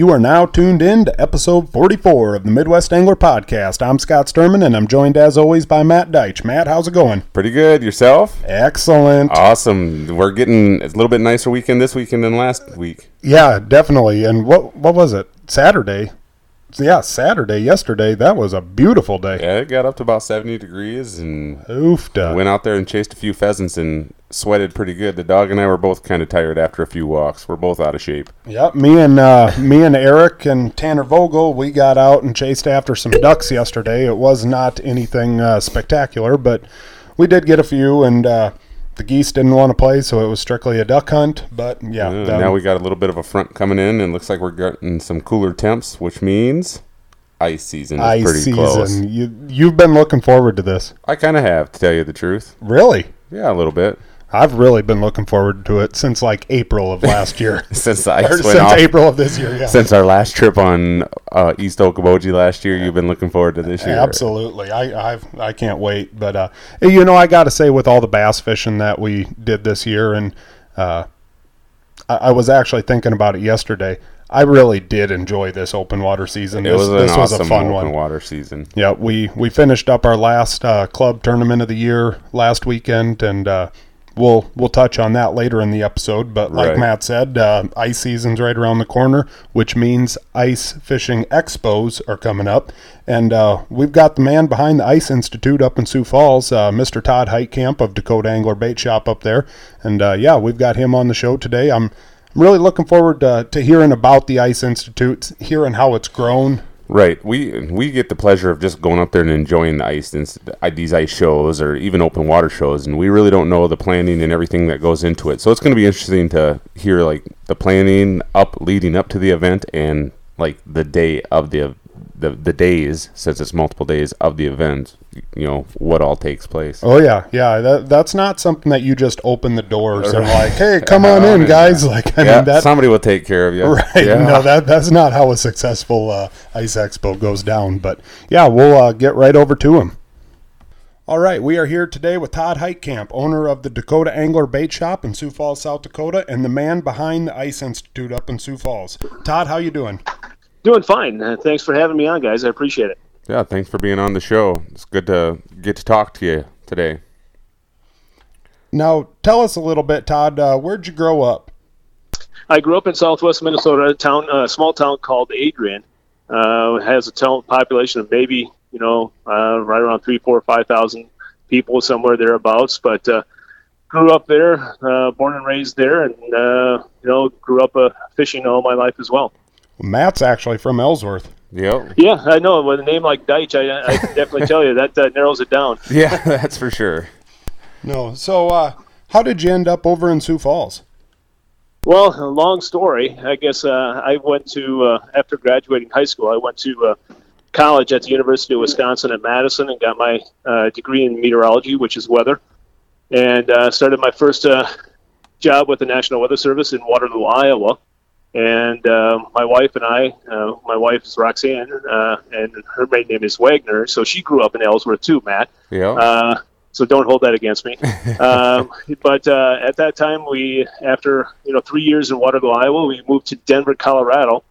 You are now tuned in to episode 44 of the Midwest Angler Podcast. I'm Scott Sturman, and I'm joined as always by Matt Deitch. Matt, how's it going? Pretty good. Yourself? Excellent. Awesome. We're getting a little bit nicer weekend this weekend than last week. Yeah, definitely. And what what was it? Saturday. Yeah, Saturday. Yesterday, that was a beautiful day. Yeah, it got up to about 70 degrees and Oofda. went out there and chased a few pheasants and sweated pretty good. The dog and I were both kind of tired after a few walks. We're both out of shape. Yep, me and uh, me and Eric and Tanner Vogel, we got out and chased after some ducks yesterday. It was not anything uh, spectacular, but we did get a few, and uh, the geese didn't want to play, so it was strictly a duck hunt. But yeah, that- now we got a little bit of a front coming in and looks like we're getting some cooler temps, which means ice season is ice pretty season. close. You you've been looking forward to this, I kind of have, to tell you the truth. really? Yeah, a little bit. I've really been looking forward to it since like April of last year, Since the ice since off. April of this year. Yeah, Since our last trip on uh, East Okoboji last year, you've been looking forward to this year. Absolutely, I I've, I can't wait. But uh, you know, I got to say, with all the bass fishing that we did this year, and uh, I, I was actually thinking about it yesterday. I really did enjoy this open water season. It this was this was a fun open one. water season. Yeah, we we finished up our last uh, club tournament of the year last weekend, and uh, we'll we'll touch on that later in the episode. But like Right. Matt said, uh, ice season's right around the corner, which means ice fishing expos are coming up, and uh, we've got the man behind the Ice Institute up in Sioux Falls, uh, Mr. Todd Heitkamp of Dakota Angler Bait Shop up there, and uh, yeah, we've got him on the show today. I'm I'm really looking forward to, to hearing about the Ice Institute, hearing how it's grown. Right. We we get the pleasure of just going up there and enjoying the ice and these ice shows or even open water shows, and we really don't know the planning and everything that goes into it. So it's going to be interesting to hear like the planning up leading up to the event and like the day of the the, the days since it's multiple days of the event. You know what all takes place. Oh yeah, yeah. That, that's not something that you just open the doors and like, hey, come on in, guys. Like, I yeah, mean that. somebody will take care of you. Right. Yeah. No, that that's not how a successful uh, ice expo goes down. But yeah, we'll uh, get right over to him. All right, we are here today with Todd Heitkamp, owner of the Dakota Angler Bait Shop in Sioux Falls, South Dakota, and the man behind the Ice Institute up in Sioux Falls. Todd, how you doing? Doing fine. Uh, thanks for having me on, guys. I appreciate it. Yeah, thanks for being on the show. It's good to get to talk to you today. Now, tell us a little bit, Todd. Uh, where'd you grow up? I grew up in Southwest Minnesota, a town, a small town called Adrian. Uh, it has a town population of maybe you know uh, right around three, four, five thousand people, somewhere thereabouts. But uh, grew up there, uh, born and raised there, and uh, you know grew up uh, fishing all my life as well. Matt's actually from Ellsworth. Yep. Yeah, I know. With a name like Deitch, I, I can definitely tell you that uh, narrows it down. Yeah, that's for sure. No. So, uh, how did you end up over in Sioux Falls? Well, a long story. I guess uh, I went to uh, after graduating high school. I went to uh, college at the University of Wisconsin at Madison and got my uh, degree in meteorology, which is weather, and uh, started my first uh, job with the National Weather Service in Waterloo, Iowa. And uh, my wife and I, uh, my wife is Roxanne, uh, and her maiden name is Wagner. So she grew up in Ellsworth too, Matt. Yeah. Uh, so don't hold that against me. um, but uh, at that time, we after you know three years in Waterloo, Iowa, we moved to Denver, Colorado,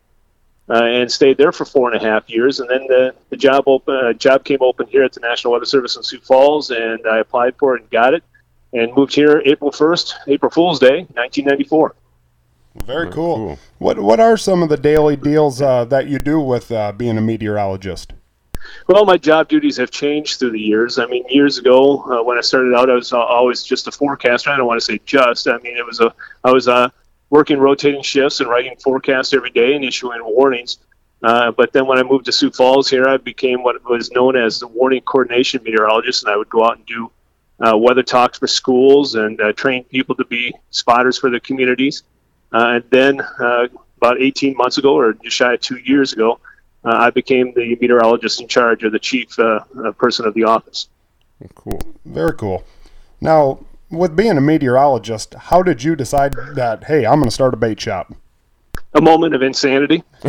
uh, and stayed there for four and a half years. And then the, the job open uh, job came open here at the National Weather Service in Sioux Falls, and I applied for it and got it, and moved here April first, April Fool's Day, 1994. Very cool. cool. What What are some of the daily deals uh, that you do with uh, being a meteorologist? Well, my job duties have changed through the years. I mean, years ago uh, when I started out, I was uh, always just a forecaster. I don't want to say just. I mean, it was a I was uh, working rotating shifts and writing forecasts every day and issuing warnings. Uh, but then when I moved to Sioux Falls here, I became what was known as the warning coordination meteorologist, and I would go out and do uh, weather talks for schools and uh, train people to be spotters for the communities. Uh, and then uh, about 18 months ago, or just shy of two years ago, uh, I became the meteorologist in charge or the chief person of the office. Cool. Very cool. Now, with being a meteorologist, how did you decide that? Hey, I'm going to start a bait shop. A moment of insanity.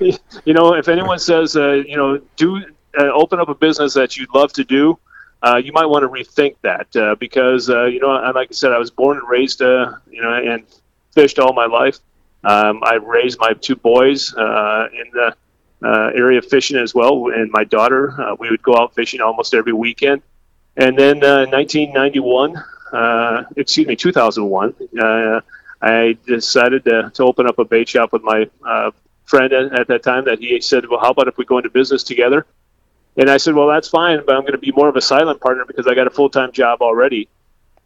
you know, if anyone says, uh, you know, do uh, open up a business that you'd love to do, uh, you might want to rethink that uh, because, uh, you know, like I said, I was born and raised, uh, you know, and fished all my life. Um, I raised my two boys uh, in the uh, area of fishing as well, and my daughter. Uh, we would go out fishing almost every weekend. And then 1991, excuse me, 2001, I decided to, to open up a bait shop with my friend at, at that time. That he said, "Well, how about if we go into business together?" And I said, well, that's fine, but I'm going to be more of a silent partner because I got a full time job already.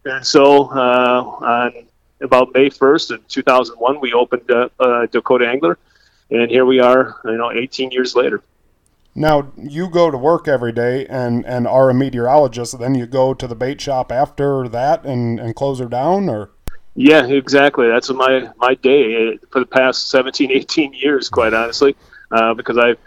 And so uh, on about May 1st of 2001, we opened uh, uh, Dakota Angler, and here we are, you know, 18 years later. Now you go to work every day and, and are a meteorologist. Then you go to the bait shop after that and, and close her down, or yeah, exactly. That's my my day for the past 17, 18 years, quite honestly, uh, because I've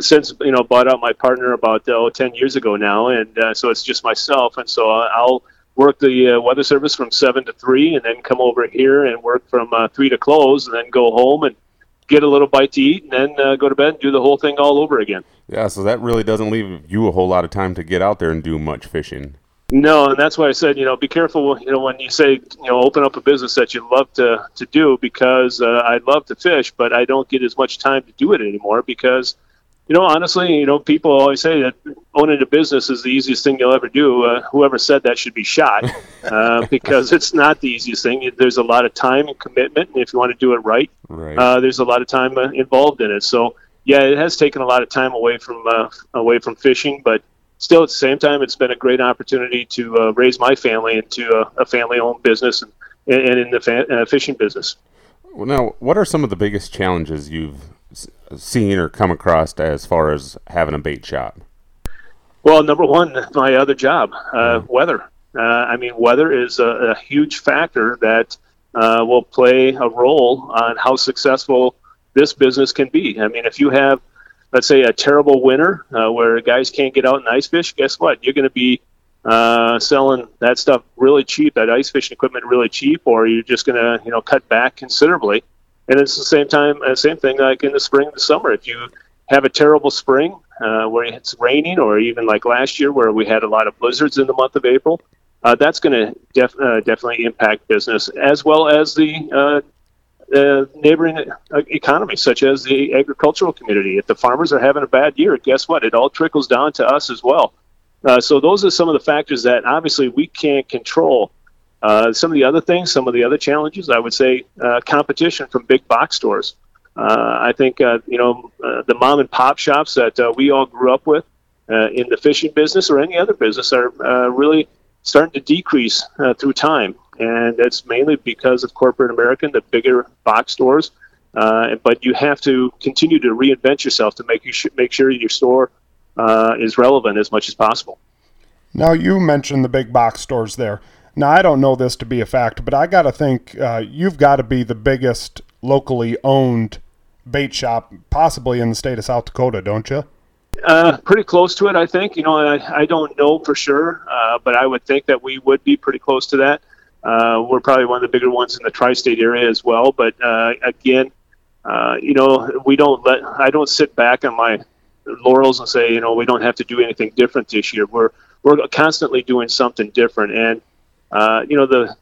since you know bought out my partner about oh, 10 years ago now, and uh, so it's just myself, and so I'll work the uh, weather service from seven to three, and then come over here and work from uh, three to close, and then go home and get a little bite to eat, and then uh, go to bed and do the whole thing all over again. Yeah, so that really doesn't leave you a whole lot of time to get out there and do much fishing. No, and that's why I said, you know, be careful, you know, when you say, you know, open up a business that you love to, to do because uh, I love to fish, but I don't get as much time to do it anymore because – you know, honestly, you know, people always say that owning a business is the easiest thing you'll ever do. Uh, whoever said that should be shot uh, because it's not the easiest thing. There's a lot of time and commitment, and if you want to do it right, right. Uh, there's a lot of time uh, involved in it. So, yeah, it has taken a lot of time away from uh, away from fishing, but still, at the same time, it's been a great opportunity to uh, raise my family into a, a family-owned business and, and in the fa- fishing business. Well, now, what are some of the biggest challenges you've seen or come across as far as having a bait shop? Well, number one, my other job, uh, mm-hmm. weather. Uh, I mean, weather is a, a huge factor that uh, will play a role on how successful this business can be. I mean, if you have, let's say, a terrible winter uh, where guys can't get out and ice fish, guess what? You're going to be uh, selling that stuff really cheap, that ice fishing equipment really cheap, or you're just going to, you know, cut back considerably. And it's the same time, uh, same thing like in the spring the summer. If you have a terrible spring uh, where it's raining, or even like last year where we had a lot of blizzards in the month of April, uh, that's going to def- uh, definitely impact business as well as the uh, uh, neighboring economy, such as the agricultural community. If the farmers are having a bad year, guess what? It all trickles down to us as well. so those are some of the factors that obviously we can't control. Uh, some of the other things, some of the other challenges, I would say uh, competition from big box stores. Uh, I think, uh, you know, uh, the mom and pop shops that we all grew up with in the fishing business or any other business are really starting to decrease through time. And that's mainly because of corporate America, the bigger box stores. but you have to continue to reinvent yourself to make, you sh- make sure your store is relevant as much as possible. Now, you mentioned the big box stores there. Now, I don't know this to be a fact, but I got to think uh, you've got to be the biggest locally owned bait shop possibly in the state of South Dakota, don't you? Uh, pretty close to it, I think. You know, I, I don't know for sure, uh, but I would think that we would be pretty close to that. Uh, we're probably one of the bigger ones in the tri-state area as well. But uh, again, uh, you know, we don't let I don't sit back on my laurels and say, you know, we don't have to do anything different this year. We're we're constantly doing something different, and uh, you know, the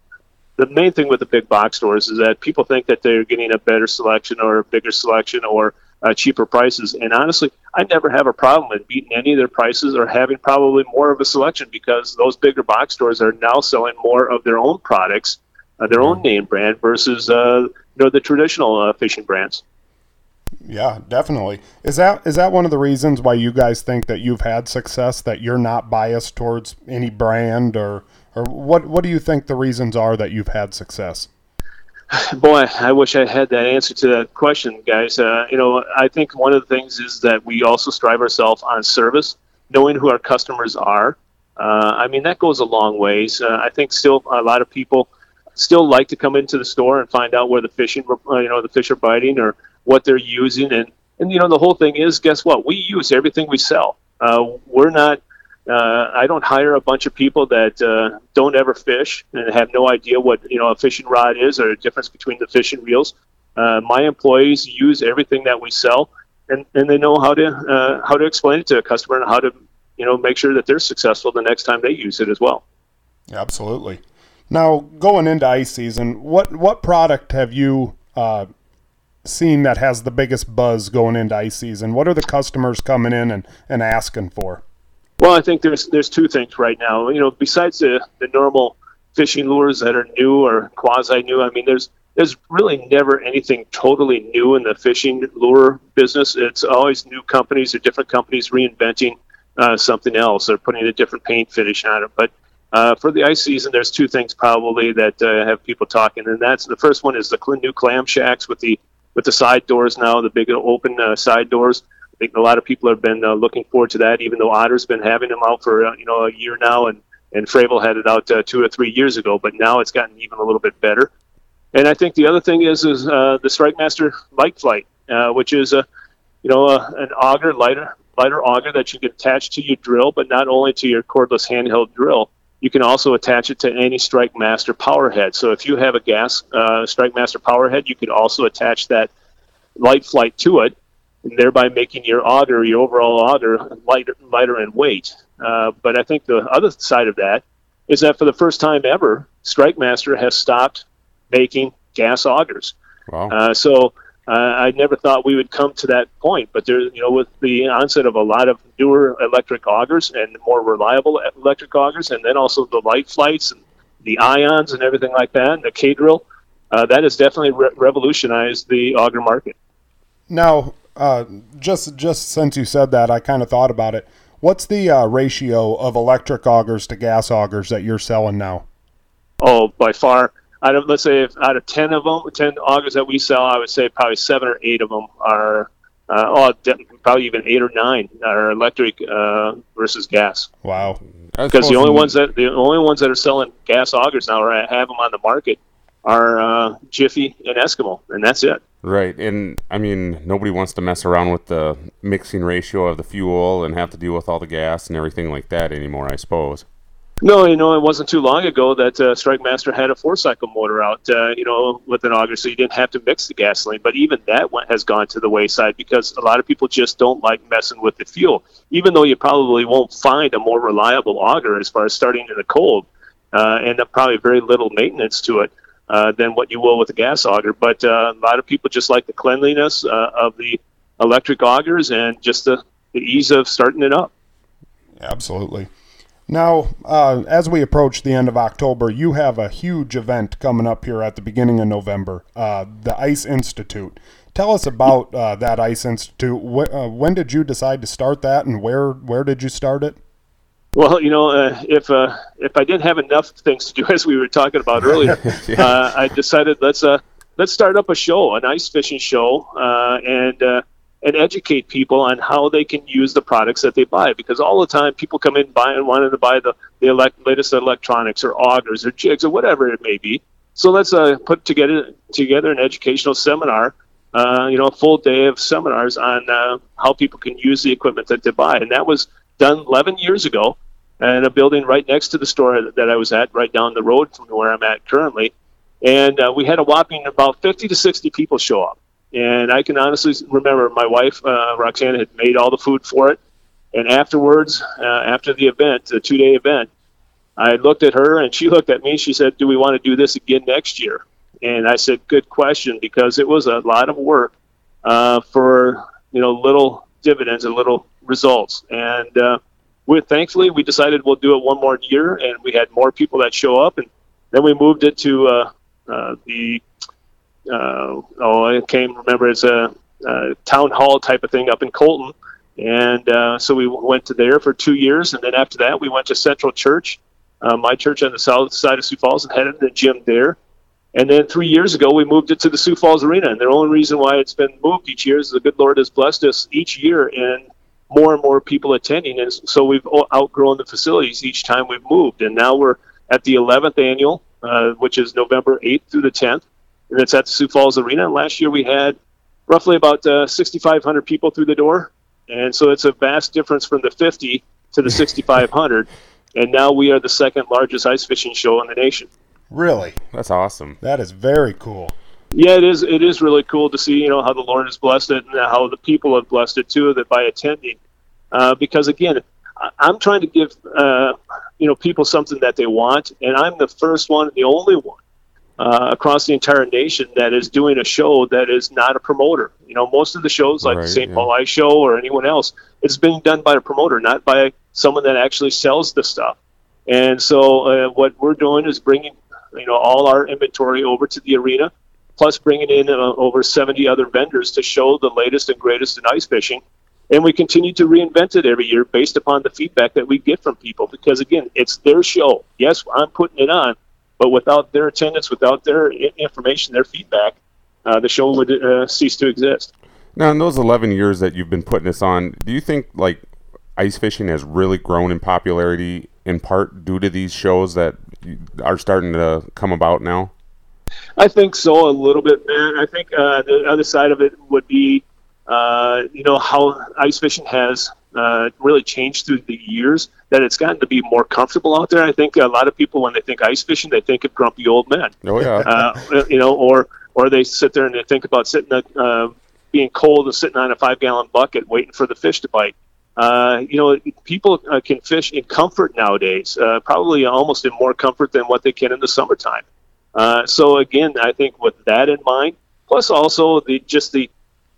the main thing with the big box stores is that people think that they're getting a better selection or a bigger selection or uh, cheaper prices. And honestly, I never have a problem with beating any of their prices or having probably more of a selection because those bigger box stores are now selling more of their own products, uh, their own mm-hmm. name brand versus uh, you know the traditional uh, fishing brands. Yeah, definitely. Is that is that one of the reasons why you guys think that you've had success that you're not biased towards any brand or or what what do you think the reasons are that you've had success? Boy, I wish I had that answer to that question, guys. Uh, you know, I think one of the things is that we also strive ourselves on service, knowing who our customers are. Uh, I mean, that goes a long ways. Uh, I think still a lot of people still like to come into the store and find out where the fishing, uh, you know, the fish are biting or what they're using, and and you know, the whole thing is, guess what? We use everything we sell. Uh, we're not uh, I don't hire a bunch of people that uh, don't ever fish and have no idea what you know a fishing rod is or the difference between the fishing reels. Uh, my employees use everything that we sell, and, and they know how to uh, how to explain it to a customer and how to you know make sure that they're successful the next time they use it as well. Absolutely. Now going into ice season, what what product have you uh, seen that has the biggest buzz going into ice season? What are the customers coming in and, and asking for? Well, I think there's there's two things right now. You know, besides the, the normal fishing lures that are new or quasi new, I mean, there's there's really never anything totally new in the fishing lure business. It's always new companies or different companies reinventing uh, something else or putting a different paint finish on it. But uh, for the ice season, there's two things probably that uh, have people talking, and that's the first one is the new clam shacks with the with the side doors now, the big open uh, side doors. I think a lot of people have been uh, looking forward to that, even though Otter's been having them out for uh, you know a year now, and and Frabill had it out uh, two or three years ago, but now it's gotten even a little bit better. And I think the other thing is is uh, the StrikeMaster Light Flight, uh, which is a you know an auger lighter lighter auger that you can attach to your drill, but not only to your cordless handheld drill you can also attach it to any Strike Master power head. So if you have a gas uh, Strike Master power head, you could also attach that light flight to it, and thereby making your auger, your overall auger, lighter, lighter in weight. Uh, but I think the other side of that is that for the first time ever, Strike Master has stopped making gas augers. Wow. Uh, so uh, I never thought we would come to that point, but there, you know, with the onset of a lot of newer electric augers and more reliable electric augers, and then also the light flights and the ions and everything like that, and the K drill, uh, that has definitely re- revolutionized the auger market. Now, uh, just just since you said that, I kind of thought about it. What's the uh, ratio of electric augers to gas augers that you're selling now? Oh, by far out of let's say if out of ten of them, ten augers that we sell, I would say probably seven or eight of them are, uh, oh, probably even eight or nine are electric uh, versus gas. Wow. Because the only ones that the only ones that are selling gas augers now or have them on the market are uh, Jiffy and Eskimo, and that's it. Right, and I mean nobody wants to mess around with the mixing ratio of the fuel and have to deal with all the gas and everything like that anymore. I suppose. No, you know, it wasn't too long ago that uh, Strike Master had a four-cycle motor out, uh, you know, with an auger, so you didn't have to mix the gasoline. But even that went, has gone to the wayside because a lot of people just don't like messing with the fuel. Even though you probably won't find a more reliable auger as far as starting in the cold, uh, and probably very little maintenance to it uh, than what you will with a gas auger. But uh, a lot of people just like the cleanliness uh, of the electric augers and just the, the ease of starting it up. Absolutely. Now, uh, as we approach the end of October, you have a huge event coming up here at the beginning of November, uh, the ICE Institute. Tell us about that ICE Institute. Wh- when did you decide to start that, and where where did you start it? Well, you know, uh, if uh, if I didn't have enough things to do, as we were talking about earlier, yeah. I decided let's let's start up a show, an ice fishing show, and and educate people on how they can use the products that they buy. Because all the time, people come in buying, wanting to buy the, the elect, latest electronics or augers or jigs or whatever it may be. So let's uh, put together together an educational seminar, uh, you know, a full day of seminars on uh, how people can use the equipment that they buy. And that was done 11 years ago in a building right next to the store that I was at, right down the road from where I'm at currently. And uh, we had a whopping about 50 to 60 people show up. And I can honestly remember my wife, uh, Roxanne, had made all the food for it. And afterwards, uh, after the event, the two day event, I looked at her and she looked at me. She said, Do we want to do this again next year? And I said, Good question, because it was a lot of work uh, for you know little dividends and little results. And uh, we thankfully we decided we'll do it one more year, and we had more people that show up, and then we moved it to uh, uh, the uh, oh, I can't remember. It's a, a, town hall type of thing up in Colton, and uh, so we went to there for two years, and then after that, we went to Central Church, uh, my church on the south side of Sioux Falls, and headed the gym there. And then three years ago, we moved it to the Sioux Falls Arena, and the only reason why it's been moved each year is the good Lord has blessed us each year in more and more people attending, and so we've outgrown the facilities each time we've moved, and now we're at the 11th annual, uh, which is November 8th through the 10th and it's at the Sioux Falls Arena. And Last year we had roughly about uh, 6,500 people through the door, and so it's a vast difference from the 50 to the 6,500. and now we are the second largest ice fishing show in the nation. Really? That's awesome. That is very cool. Yeah, it is. It is really cool to see, you know, how the Lord has blessed it and how the people have blessed it too. That by attending, uh, because again, I'm trying to give, uh, you know, people something that they want, and I'm the first one, the only one uh, across the entire nation that is doing a show that is not a promoter. You know, most of the shows like Right, the St. yeah. Paul Ice Show or anyone else, it's being done by a promoter, not by someone that actually sells the stuff. And so, uh, what we're doing is bringing, you know, all our inventory over to the arena, plus bringing in uh, over 70 other vendors to show the latest and greatest in ice fishing. And we continue to reinvent it every year based upon the feedback that we get from people. Because again, it's their show. Yes, I'm putting it on, but without their attendance, without their information, their feedback, uh, the show would uh, cease to exist. Now, in those 11 years that you've been putting this on, do you think like ice fishing has really grown in popularity in part due to these shows that are starting to come about now? I think so a little bit, man. I think uh, the other side of it would be, uh, you know, how ice fishing has uh, really changed through the years. That it's gotten to be more comfortable out there. I think a lot of people, when they think ice fishing, they think of grumpy old men. Oh yeah, Uh, you know, or or they sit there and they think about sitting, uh, being cold and sitting on a five gallon bucket waiting for the fish to bite. Uh, you know, people uh, can fish in comfort nowadays, uh, probably almost in more comfort than what they can in the summertime. Uh, so again, I think with that in mind, plus also the just the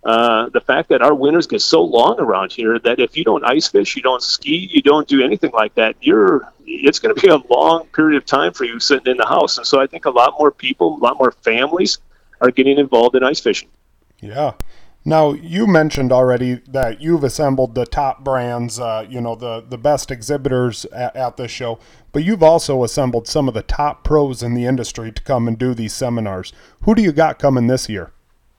uh, the fact that our winters get so long around here that if you don't ice fish, you don't ski, you don't do anything like that, you're it's going to be a long period of time for you sitting in the house. And so I think a lot more people, a lot more families are getting involved in ice fishing. Yeah. Now you mentioned already that you've assembled the top brands, uh, you know, the the best exhibitors at, at this show, but you've also assembled some of the top pros in the industry to come and do these seminars. Who do you got coming this year?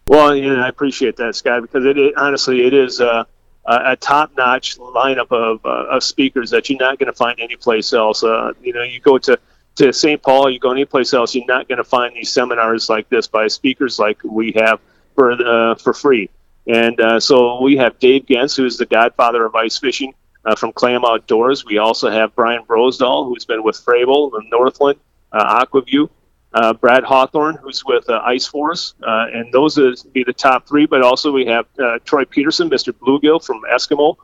Well, I appreciate that, Scott, because it, it honestly it is uh, a, a top-notch lineup of, uh, of speakers that you're not going to find anyplace else. Uh, you know, you go to to St. Paul, you go anyplace else, you're not going to find these seminars like this by speakers like we have for uh, for free. And uh, so we have Dave Genz, who is the godfather of ice fishing uh, from Clam Outdoors. We also have Brian Brosdahl, who's been with Frabill and Northland, uh, Aqua-Vu uh, Brad Hawthorne, who's with uh, Ice Force, uh, and those would be the top three. But also we have Troy Peterson, Mr. Bluegill from Eskimo,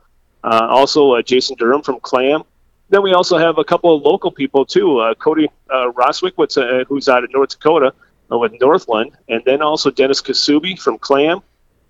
also Jason Durham from Clam. Then we also have a couple of local people too. Cody uh, Roswick, who's out of North Dakota with Northland, and then also Dennis Kasubi from Clam,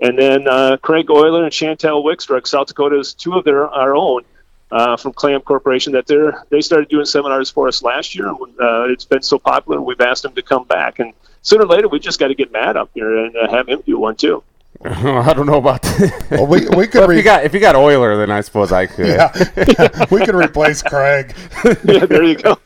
and then uh, Craig Euler and Chantel Wickstruck, South Dakota's two of their our own uh, from Clam Corporation that they're they started doing seminars for us last year. Uh, it's been so popular, we've asked them to come back, and sooner or later we just got to get Matt up here and uh, have him do one too. I don't know about that. Well, we we could Well, if you got if you got Euler, then I suppose I could. yeah, yeah, we could replace Craig. yeah, there you go.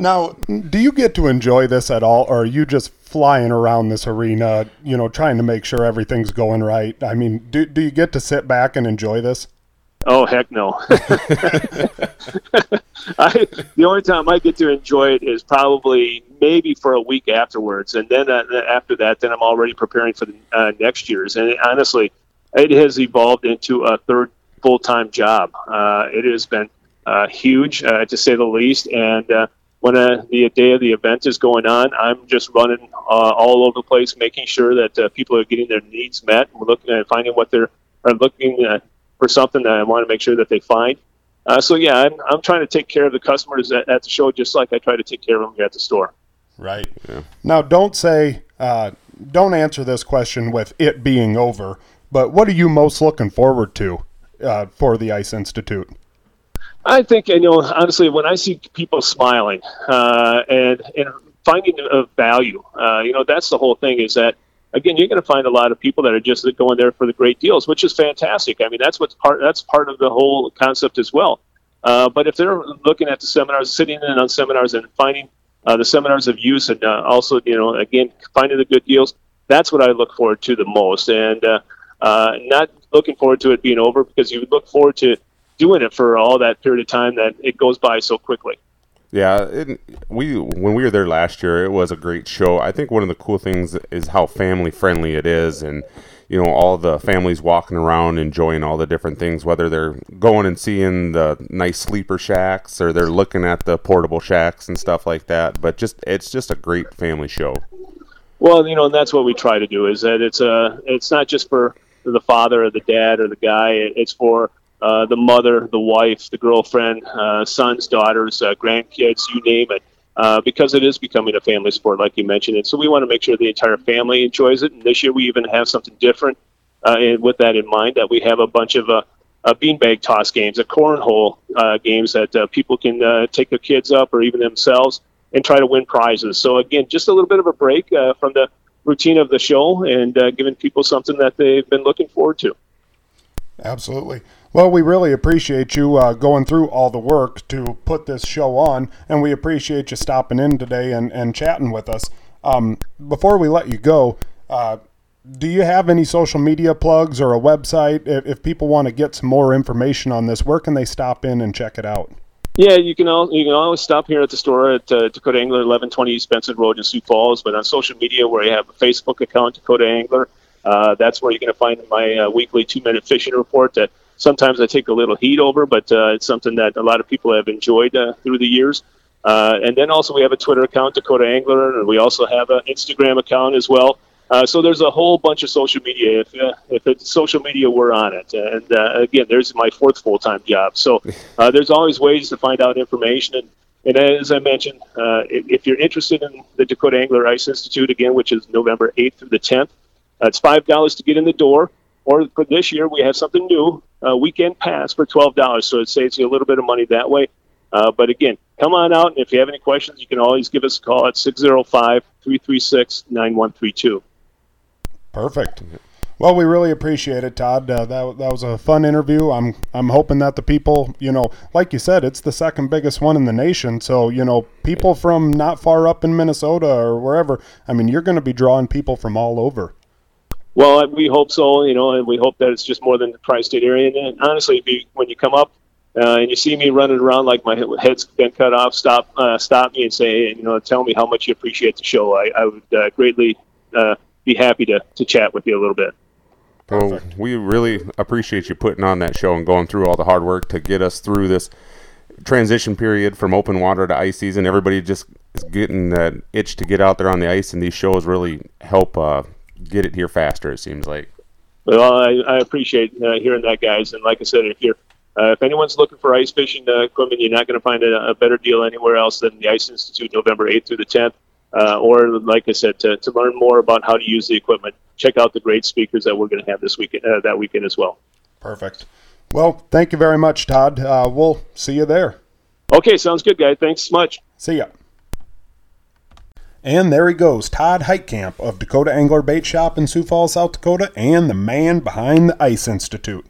Now, do you get to enjoy this at all, or are you just flying around this arena, you know, trying to make sure everything's going right? I mean, do, do you get to sit back and enjoy this? Oh heck no! I, the only time I get to enjoy it is probably maybe for a week afterwards, and then uh, after that, then I'm already preparing for the uh, next year's. And honestly, it has evolved into a third full-time job. Uh, it has been uh, huge, uh, to say the least. And uh, when uh, the day of the event is going on, I'm just running uh, all over the place, making sure that uh, people are getting their needs met. We're looking at finding what they're are looking uh, for something that I want to make sure that they find. Uh, so yeah, I'm, I'm trying to take care of the customers at, at the show just like I try to take care of them here at the store. Right. Now, don't say, uh, don't answer this question with it being over, but what are you most looking forward to uh, for the Ice Institute? I think you know honestly when I see people smiling uh, and and finding a value, uh, you know that's the whole thing. Is that again you're going to find a lot of people that are just going there for the great deals, which is fantastic. I mean that's what's part that's part of the whole concept as well. Uh, but if they're looking at the seminars, sitting in on seminars and finding uh, the seminars of use, and uh, also you know again finding the good deals, that's what I look forward to the most, and uh, not looking forward to it being over because you look forward to doing it for all that period of time that it goes by so quickly. Yeah, it, we when we were there last year, it was a great show. I think one of the cool things is how family friendly it is, and you know all the families walking around enjoying all the different things, whether they're going and seeing the nice sleeper shacks or they're looking at the portable shacks and stuff like that. But just it's just a great family show. Well, you know, and that's what we try to do is that it's a it's not just for the father or the dad or the guy. It's for uh, the mother, the wife, the girlfriend, uh, sons, daughters, uh, grandkids, you name it. uh, because it is becoming a family sport, like you mentioned. And so we want to make sure the entire family enjoys it. And this year we even have something different uh, and with that in mind that we have a bunch of uh, uh, beanbag toss games, a cornhole uh, games that uh, people can uh, take their kids up or even themselves and try to win prizes. So again, just a little bit of a break uh, from the routine of the show and uh, giving people something that they've been looking forward to. Absolutely. Well, we really appreciate you uh, going through all the work to put this show on, and we appreciate you stopping in today and, and chatting with us. Um, before we let you go, uh, do you have any social media plugs or a website? If, if people want to get some more information on this, where can they stop in and check it out? Yeah, you can all, you can always stop here at the store at uh, Dakota Angler, 1120 East Benson Road in Sioux Falls. But on social media, where you have a Facebook account, Dakota Angler, uh, that's where you're going to find my uh, weekly two-minute fishing report. That sometimes I take a little heat over, but uh, it's something that a lot of people have enjoyed uh, through the years. Uh, and then also we have a Twitter account, Dakota Angler, and we also have an Instagram account as well. Uh, so there's a whole bunch of social media. If if it's social media, we're on it. And again, there's my fourth full time job. So there's always ways to find out information. And, and as I mentioned, if, you're interested in the Dakota Angler Ice Institute again, which is November 8th through the 10th, uh, it's five dollars to get in the door. Or for this year, we have something new: a weekend pass for twelve dollars. So it saves you a little bit of money that way. Uh, but again, come on out, and if you have any questions, you can always give us a call at 605 336 9132. Perfect. Well, we really appreciate it, Todd. Uh, that that was a fun interview. I'm I'm hoping that the people, you know, like you said, it's the second biggest one in the nation. So you know, people from not far up in Minnesota or wherever. I mean, you're going to be drawing people from all over. Well, we hope so, you know, and we hope that it's just more than the tri-state area. And honestly, if you, when you come up uh, and you see me running around like my head's been cut off, stop, uh, stop me and say, you know, tell me how much you appreciate the show. I, I would uh, greatly uh, be happy to, to chat with you a little bit. Well, we really appreciate you putting on that show and going through all the hard work to get us through this transition period from open water to ice season. Everybody just is getting that itch to get out there on the ice, and these shows really help uh, get it here faster. It seems like. Well, I, I appreciate uh, hearing that, guys. And like I said, if you're uh, if anyone's looking for ice fishing uh, equipment, you're not going to find a, a, better deal anywhere else than the Ice Institute, November 8th through the 10th. Uh, or, like I said, to, to learn more about how to use the equipment, check out the great speakers that we're going to have this weekend, uh, that weekend as well. Perfect. Well, thank you very much, Todd. Uh, we'll see you there. Okay, sounds good, guys. Thanks much. See ya. And there he goes, Todd Heitkamp of Dakota Angler Bait Shop in Sioux Falls, South Dakota, and the man behind the Ice Institute.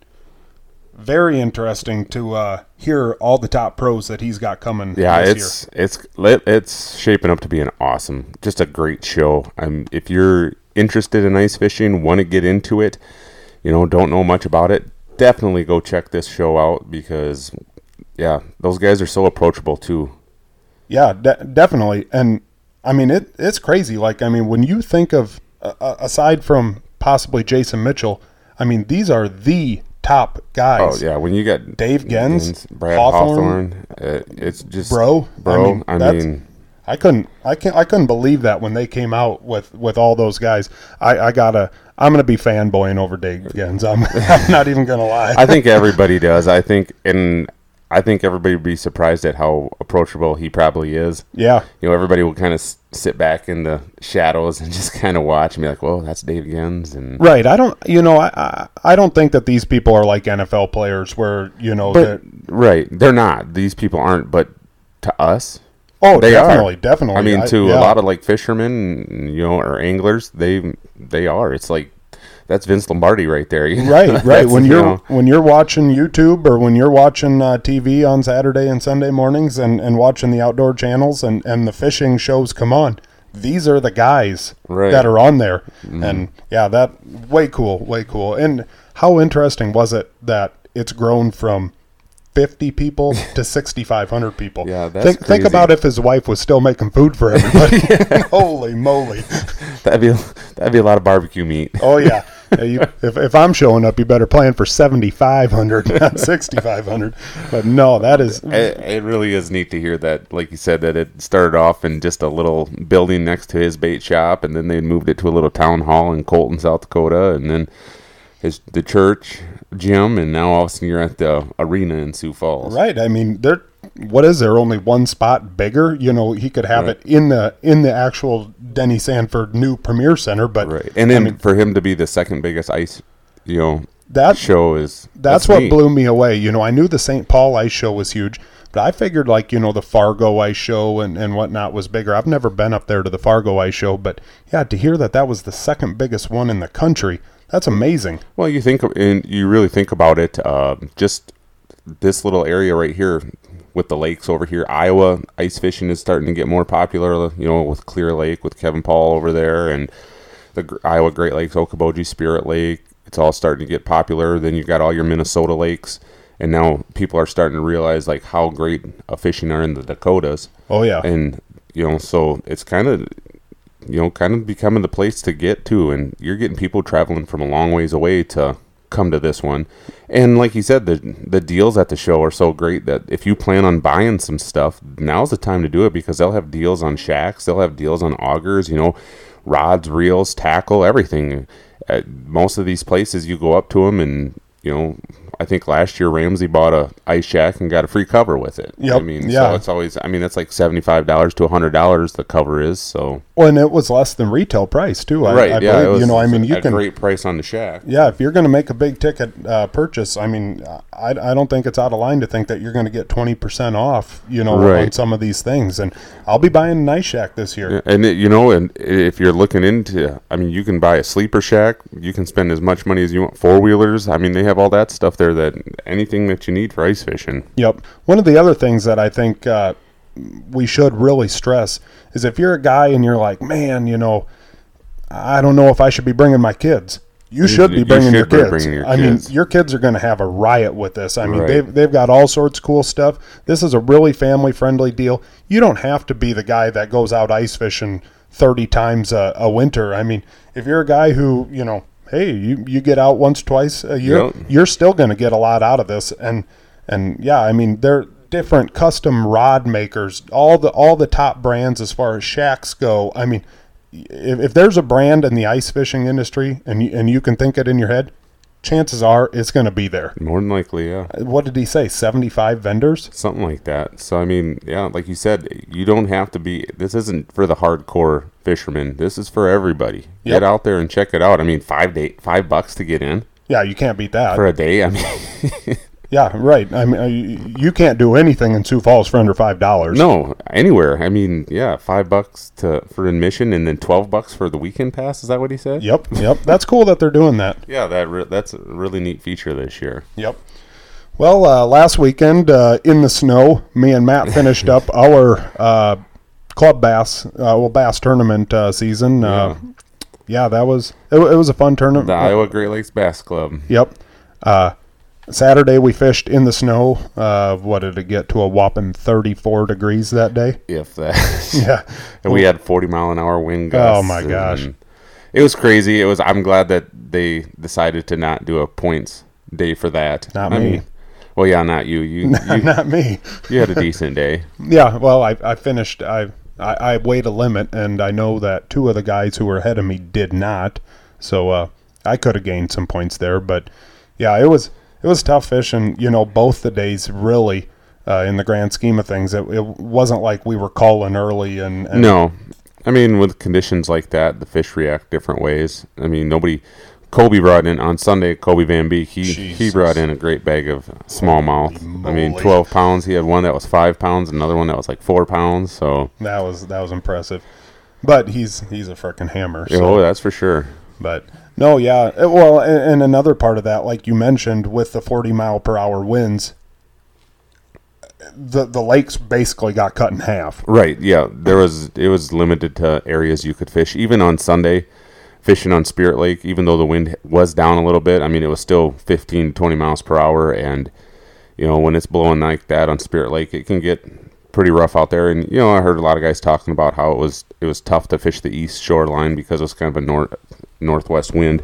Very interesting to uh, hear all the top pros that he's got coming. Yeah, this it's year. it's it's shaping up to be an awesome, just a great show. Um, if you're interested in ice fishing, want to get into it, you know, don't know much about it, definitely go check this show out because, yeah, those guys are so approachable too. Yeah, de- definitely, and I mean it. It's crazy. Like I mean, when you think of uh, aside from possibly Jason Mitchell, I mean these are the top guys. Oh yeah, when you got Dave Genz, Brad Hawthorne, Hawthorne, uh, it's just bro, bro. I mean, I mean, I couldn't, I can't, I couldn't believe that when they came out with with all those guys. I, I gotta, I'm gonna be fanboying over Dave Genz. I'm, I'm not even gonna lie. I think everybody does. I think, and I think everybody would be surprised at how approachable he probably is. yeah, You know, everybody will kind of s- sit back in the shadows and just kind of watch and be like, "Well, that's Dave Genz," and right. I don't, you know, I, I I don't think that these people are like NFL players where you know but that. right, they're not. These people aren't. But to us, Oh, they definitely, are. definitely. I mean, to yeah. a lot of like fishermen, you know, or anglers, they they are. It's like that's Vince Lombardi right there. you know? right right when you you're know, when you're watching youtube or when you're watching uh, tv on saturday and sunday mornings and, and watching the outdoor channels and, and the fishing shows come on these are the guys Right. That are on there and yeah that way cool way cool and how interesting was it that it's grown from 50 people to 6500 people Yeah, that's think, think about if his wife was still making food for everybody holy moly that'd be that'd be a lot of barbecue meat. Oh yeah. You, if, if I'm showing up, you better plan for 7,500, not 6,500. But no, that is It, it really is neat to hear that, like you said, that it started off in just a little building next to his bait shop, and then they moved it to a little town hall in Colton, South Dakota, and then his the church gym, and now all of a sudden you're at the arena in Sioux Falls. right. I mean, there what is there only one spot bigger? You know, he could have Right. it in the in the actual Denny Sanford new Premier Center, but Right. And I then mean, for him to be the second biggest ice, you know, that show is that's, what blew me away. You know, I knew the St. Paul Ice Show was huge, but I figured like you know the Fargo Ice Show and and whatnot was bigger. I've never been up there to the Fargo Ice Show, but yeah, to hear that that was the second biggest one in the country, that's amazing. Well, you think and you really think about it. Uh, just this little area right here with the lakes over here, Iowa ice fishing is starting to get more popular. You know, with Clear Lake, with Kevin Paul over there, and the Iowa Great Lakes, Okoboji, Spirit Lake. It's all starting to get popular. Then you've got all your Minnesota lakes, and now people are starting to realize like how great uh, fishing are in the Dakotas Oh yeah, and you know so it's kind of you know kind of becoming the place to get to and you're getting people traveling from a long ways away to come to this one. And like you said the the deals at the show are so great that if you plan on buying some stuff now's the time to do it because they'll have deals on shacks they'll have deals on augers you know rods reels tackle everything. At most of these places you go up to them and you know I think last year Ramsey bought a ice shack and got a free cover with it. Yeah, I mean, yeah. so it's always. I mean, that's like seventy five dollars to hundred dollars. The cover is so. well, and it was less than retail price too. I, right. I yeah. believe. was you know, I mean, you can. It's a can great price on the shack. Yeah, if you're going to make a big ticket uh, purchase, I mean, I, I don't think it's out of line to think that you're going to get 20% off, you know, on Right. some of these things. And I'll be buying a nice shack this year. Yeah, And it, you know, and if you're looking into, I mean, you can buy a sleeper shack. You can spend as much money as you want. Four wheelers. I mean, they have all that stuff there. That anything that you need for ice fishing. Yep. One of the other things that I think uh, we should really stress is if you're a guy and you're like, man, you know, I don't know if I should be bringing my kids. You should be you bringing your should be kids. bringing your I kids. mean, your kids are going to have a riot with this. I mean, Right. they've they've got all sorts of cool stuff. This is a really family friendly deal. You don't have to be the guy that goes out ice fishing thirty times a, a winter. I mean, if you're a guy who you know, hey, you you get out once twice a year, Yep. you're still going to get a lot out of this. And and yeah, I mean, they're different custom rod makers. All the all the top brands as far as shacks go. I mean, if, if there's a brand in the ice fishing industry and you, and you can think it in your head, chances are it's going to be there. More than likely, yeah. Uh, what did he say? 75 vendors? Something like that. So I mean, yeah, like you said, you don't have to be. This isn't for the hardcore fishermen. This is for everybody. Yep. Get out there and check it out. I mean, five day, five bucks to get in Yeah, you can't beat that. for a day. I mean, Yeah, right. I mean, uh, you- can't do anything in Sioux Falls for under five dollars. no, anywhere. I mean, yeah, five bucks to for admission, and then twelve bucks for the weekend pass. Is that what he said? Yep, yep. That's cool that they're doing that. Yeah, that re- that's a really neat feature this year. Yep. Well, uh, last weekend uh, in the snow, me and Matt finished up our uh, club bass, uh, well, bass tournament uh, season. Uh, yeah, that was it, it was a fun tournament. The Iowa Great Lakes Bass Club. Yep. Uh, Saturday we fished in the snow. Uh, what did it get to a whopping 34 degrees that day? If that. Yeah. and we had 40 mile an hour wind gusts. Oh, my gosh. It was crazy. It was. I'm glad that they decided to not do a points day for that. Not I me. Mean, well, yeah, not you. You you, Not me. you had a decent day. Yeah. Well, I, I finished. I, I I weighed a limit, and I know that two of the guys who were ahead of me did not. So uh, I could have gained some points there, but yeah, it was it was tough fishing. You know, both the days really. Uh, in the grand scheme of things, it, it wasn't like we were calling early and, and No, I mean with conditions like that, the fish react different ways. I mean nobody. Kobe brought in on Sunday. Kobe Van Beek. He he brought in a great bag of smallmouth. I mean, twelve pounds. He had one that was five pounds, another one that was like four pounds. So, that was that was impressive. But he's he's a freaking hammer. oh, that's for sure. But no, yeah. Uh, Well, and, and another part of that, like you mentioned, with the 40 mile per hour winds, the the lakes basically got cut in half. Right. Yeah. There was it was limited to areas you could fish. Even on Sunday, fishing on Spirit Lake, even though the wind was down a little bit, I mean it was still 15 20 miles per hour and you know, when it's blowing like that on Spirit Lake, it can get pretty rough out there and you know, I heard a lot of guys talking about how it was it was tough to fish the east shoreline because it was kind of a north northwest wind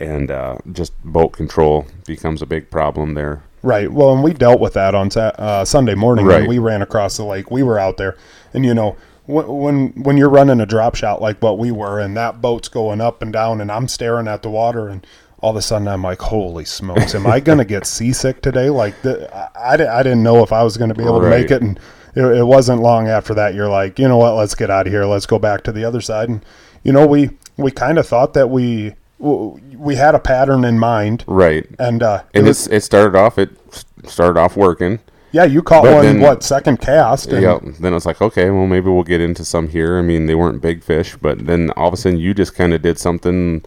and uh, just boat control becomes a big problem there. Right. Well, and we dealt with that on Sa- uh, Sunday morning Right. when we ran across the lake. We were out there, and you know, wh- when when you're running a drop shot like what we were, and that boat's going up and down, and I'm staring at the water, and all of a sudden I'm like, holy smokes, am I going to get seasick today? Like, the, I, I, I didn't know if I was going to be able to make it. And it, it wasn't long after that. You're like, you know what? Let's get out of here. Let's go back to the other side. And, you know, we, we kind of thought that we, we had a pattern in mind. Right. And, uh, it And was, it started off. It started off working. yeah, you caught but one, then- what, second cast? And, Yeah. Then it's like, okay, well, maybe we'll get into some here. I mean, they weren't big fish, but then all of a sudden, you just kind of did something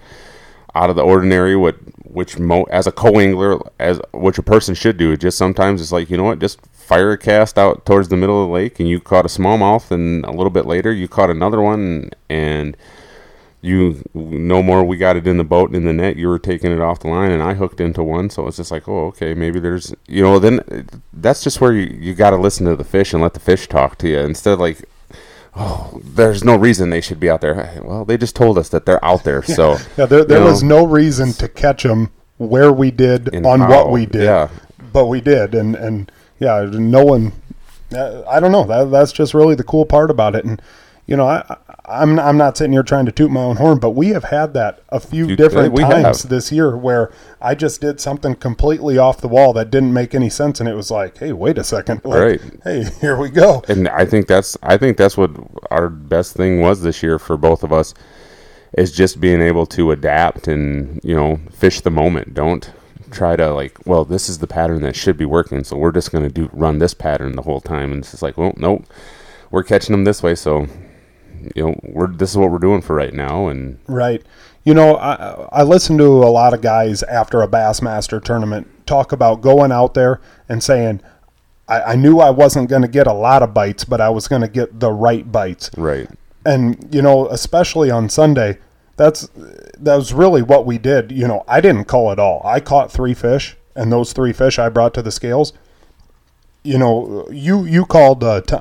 out of the ordinary. What, which mo- as a co-angler, as which a person should do. Just sometimes it's like, you know what, just fire a cast out towards the middle of the lake, and you caught a smallmouth, and a little bit later, you caught another one, and you no more we got it in the boat and in the net you were taking it off the line and i hooked into one so it's just like oh okay maybe there's you know then that's just where you, you got to listen to the fish and let the fish talk to you instead of like oh there's no reason they should be out there well they just told us that they're out there so Yeah, there, there was know, no reason to catch them where we did And on how, what we did. yeah. But we did. And, and yeah, no one, uh, I don't know. That, that's just really the cool part about it. And, you know, I, I'm, I'm not sitting here trying to toot my own horn, but we have had that a few You- different times have. this year where I just did something completely off the wall that didn't make any sense. And it was like, hey, wait a second. Like, Right. Hey, here we go. and I think that's I think that's what our best thing was this year for both of us is just being able to adapt and you know fish the moment. Don't try to like, well, this is the pattern that should be working, so we're just gonna do run this pattern the whole time, and it's just like, well, nope, we're catching them this way, so you know we're this is what we're doing for right now, and Right. You know, I I listen to a lot of guys after a Bassmaster tournament talk about going out there and saying, I, I knew I wasn't going to get a lot of bites, but I was going to get the right bites. right, And you know, especially on Sunday, that's that was really what we did. You know, I didn't call it all. I caught three fish, and those three fish I brought to the scales. You know, you you called uh, t-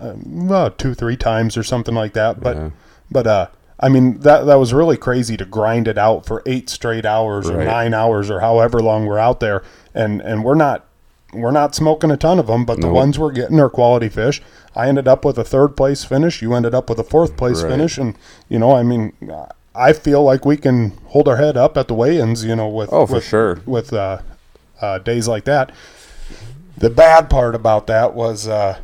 uh, two three times or something like that, but Yeah. but uh, I mean that that was really crazy to grind it out for eight straight hours or nine hours or however long we're out there, and and we're not we're not smoking a ton of them, but the Nope. ones we're getting are quality fish. I ended up with a third place finish. You ended up with a fourth place Right. finish, and you know, I mean, I feel like we can hold our head up at the weigh-ins. You know, with Oh, for with, sure. with uh, uh, days like that. The bad part about that was uh,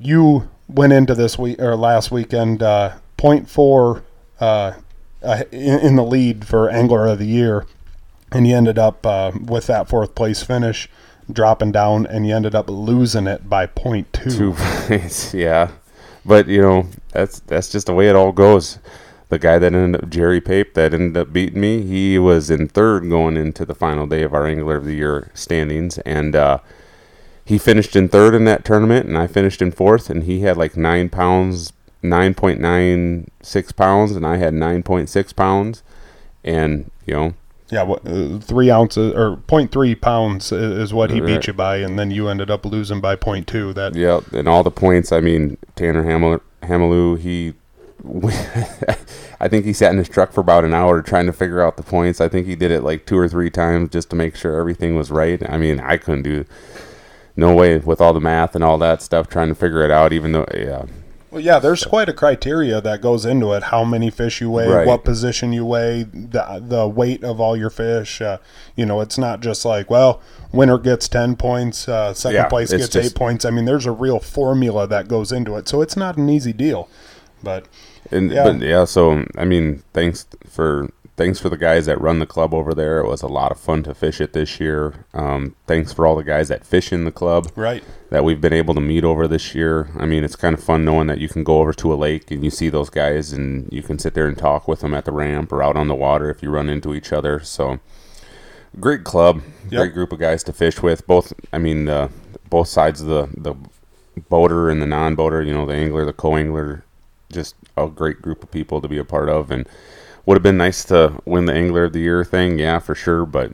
you went into this week or last weekend uh, point four uh, uh, in, in the lead for angler of the year, and you ended up uh, with that fourth place finish, dropping down, and you ended up losing it by point two. two points, yeah. But you know that's that's just the way it all goes. The guy that ended up Jerry Pape that ended up beating me, he was in third going into the final day of our Angler of the Year standings, and uh, he finished in third in that tournament, and I finished in fourth, and he had like nine pounds, nine point nine six pounds, and I had nine point six pounds, and you know Yeah, what, uh, three ounces or 0.3 pounds is what he beat you by, and then you ended up losing by 0.2. That Yeah, and all the points. I mean, Tanner Hamel- Hamelou, he, I think he sat in his truck for about an hour trying to figure out the points. I think he did it like two or three times just to make sure everything was right. I mean, I couldn't do, no way with all the math and all that stuff trying to figure it out. Even though, yeah, Well, yeah, there's quite a criteria that goes into it. How many fish you weigh, Right. what position you weigh, the the weight of all your fish. Uh, you know, it's not just like, well, winner gets ten points, uh, second Yeah, place gets just- eight points. I mean, there's a real formula that goes into it, so it's not an easy deal. But and Yeah. but yeah. So I mean, thanks for thanks for the guys that run the club over there. It was a lot of fun to fish it this year. Um, thanks for all the guys that fish in the club. right, that we've been able to meet over this year. I mean, it's kind of fun knowing that you can go over to a lake and you see those guys and you can sit there and talk with them at the ramp or out on the water if you run into each other. So, great club, Yep. great group of guys to fish with. Both, I mean, uh, both sides of the the boater and the non-boater. You know, the angler, the co-angler, just a great group of people to be a part of. And would have been nice to win the angler of the year thing, yeah, for sure. But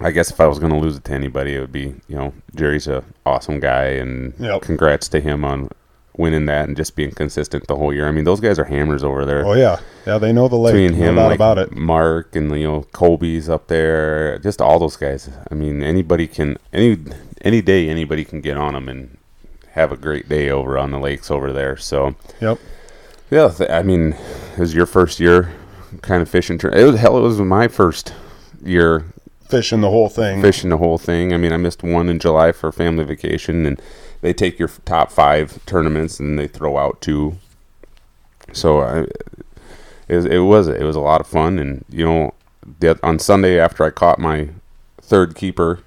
I guess if I was going to lose it to anybody, it would be you know Jerry's a awesome guy, and Yep. congrats to him on winning that and just being consistent the whole year. I mean, those guys are hammers over there. oh yeah, yeah, they know the lake. Between him, like about it. Mark, and you know Colby's up there, just all those guys. I mean, anybody can any any day anybody can get on them and have a great day over on the lakes over there. So Yep. yeah, th- I mean, it was your first year kind of fishing. It was hell. It was my first year fishing the whole thing. fishing the whole thing. I mean, I missed one in July for family vacation, and they take your top five tournaments and they throw out two. So I, it, was- it was it was a lot of fun, and you know, the, on Sunday after I caught my third keeper,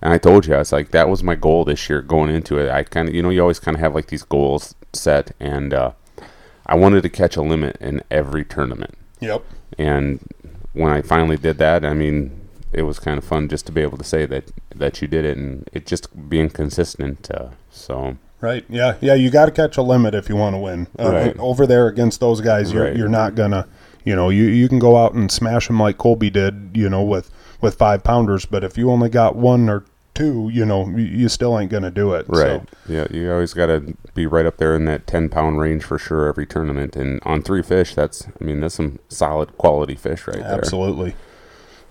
and I told you I was like that was my goal this year going into it. I kind of you know you always kind of have like these goals set, and uh, I wanted to catch a limit in every tournament. Yep. And when I finally did that, I mean, it was kind of fun just to be able to say that that you did it, and it just being consistent. Uh, so Right. Yeah. Yeah. You got to catch a limit if you want to win. Uh, Right. Over there against those guys, you're Right. you're not gonna. You know, you you can go out and smash them like Colby did. You know, with with five pounders, but if you only got one or two, you know, you, still ain't gonna do it. right, So, yeah, you always got to be right up there in that ten pound range for sure every tournament. And on three fish, that's I mean that's some solid quality fish right there. absolutely.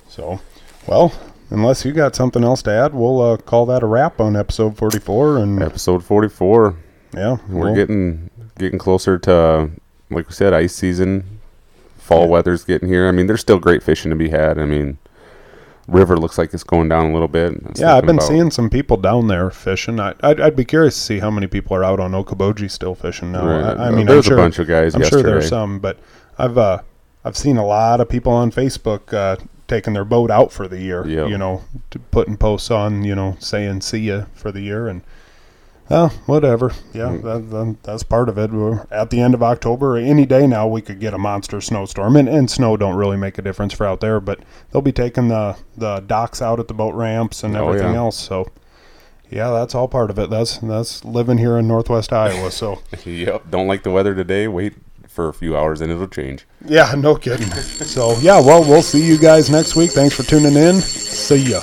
So, well, unless you got something else to add, we'll uh, call that a wrap on episode forty four. And Episode forty four. yeah, We're we'll- getting getting closer to, like we said, ice season. Fall Yeah. weather's getting here. I mean, there's still great fishing to be had. I mean, river looks like it's going down a little bit. Yeah, I've been about- seeing some people down there fishing. I, I'd, I'd be curious to see how many people are out on Okoboji still fishing now. Right. I, I mean, There's I'm a bunch of guys I'm sure yesterday. there's some, but I've uh, I've seen a lot of people on Facebook uh, taking their boat out for the year. Yep. You know, to putting posts on, you know, saying "see ya" for the year, and oh, whatever. Yeah, Mm. that, that, that's part of it. We're at the end of October. Any day now, we could get a monster snowstorm, and, and snow don't really make a difference for out there. But they'll be taking the the docks out at the boat ramps and Oh, everything yeah. else. So. Yeah, that's all part of it. That's that's living here in Northwest Iowa. So Yep. Don't like the weather today. Wait for a few hours and it'll change. yeah, no kidding. so yeah, well, we'll see you guys next week. Thanks for tuning in. See ya.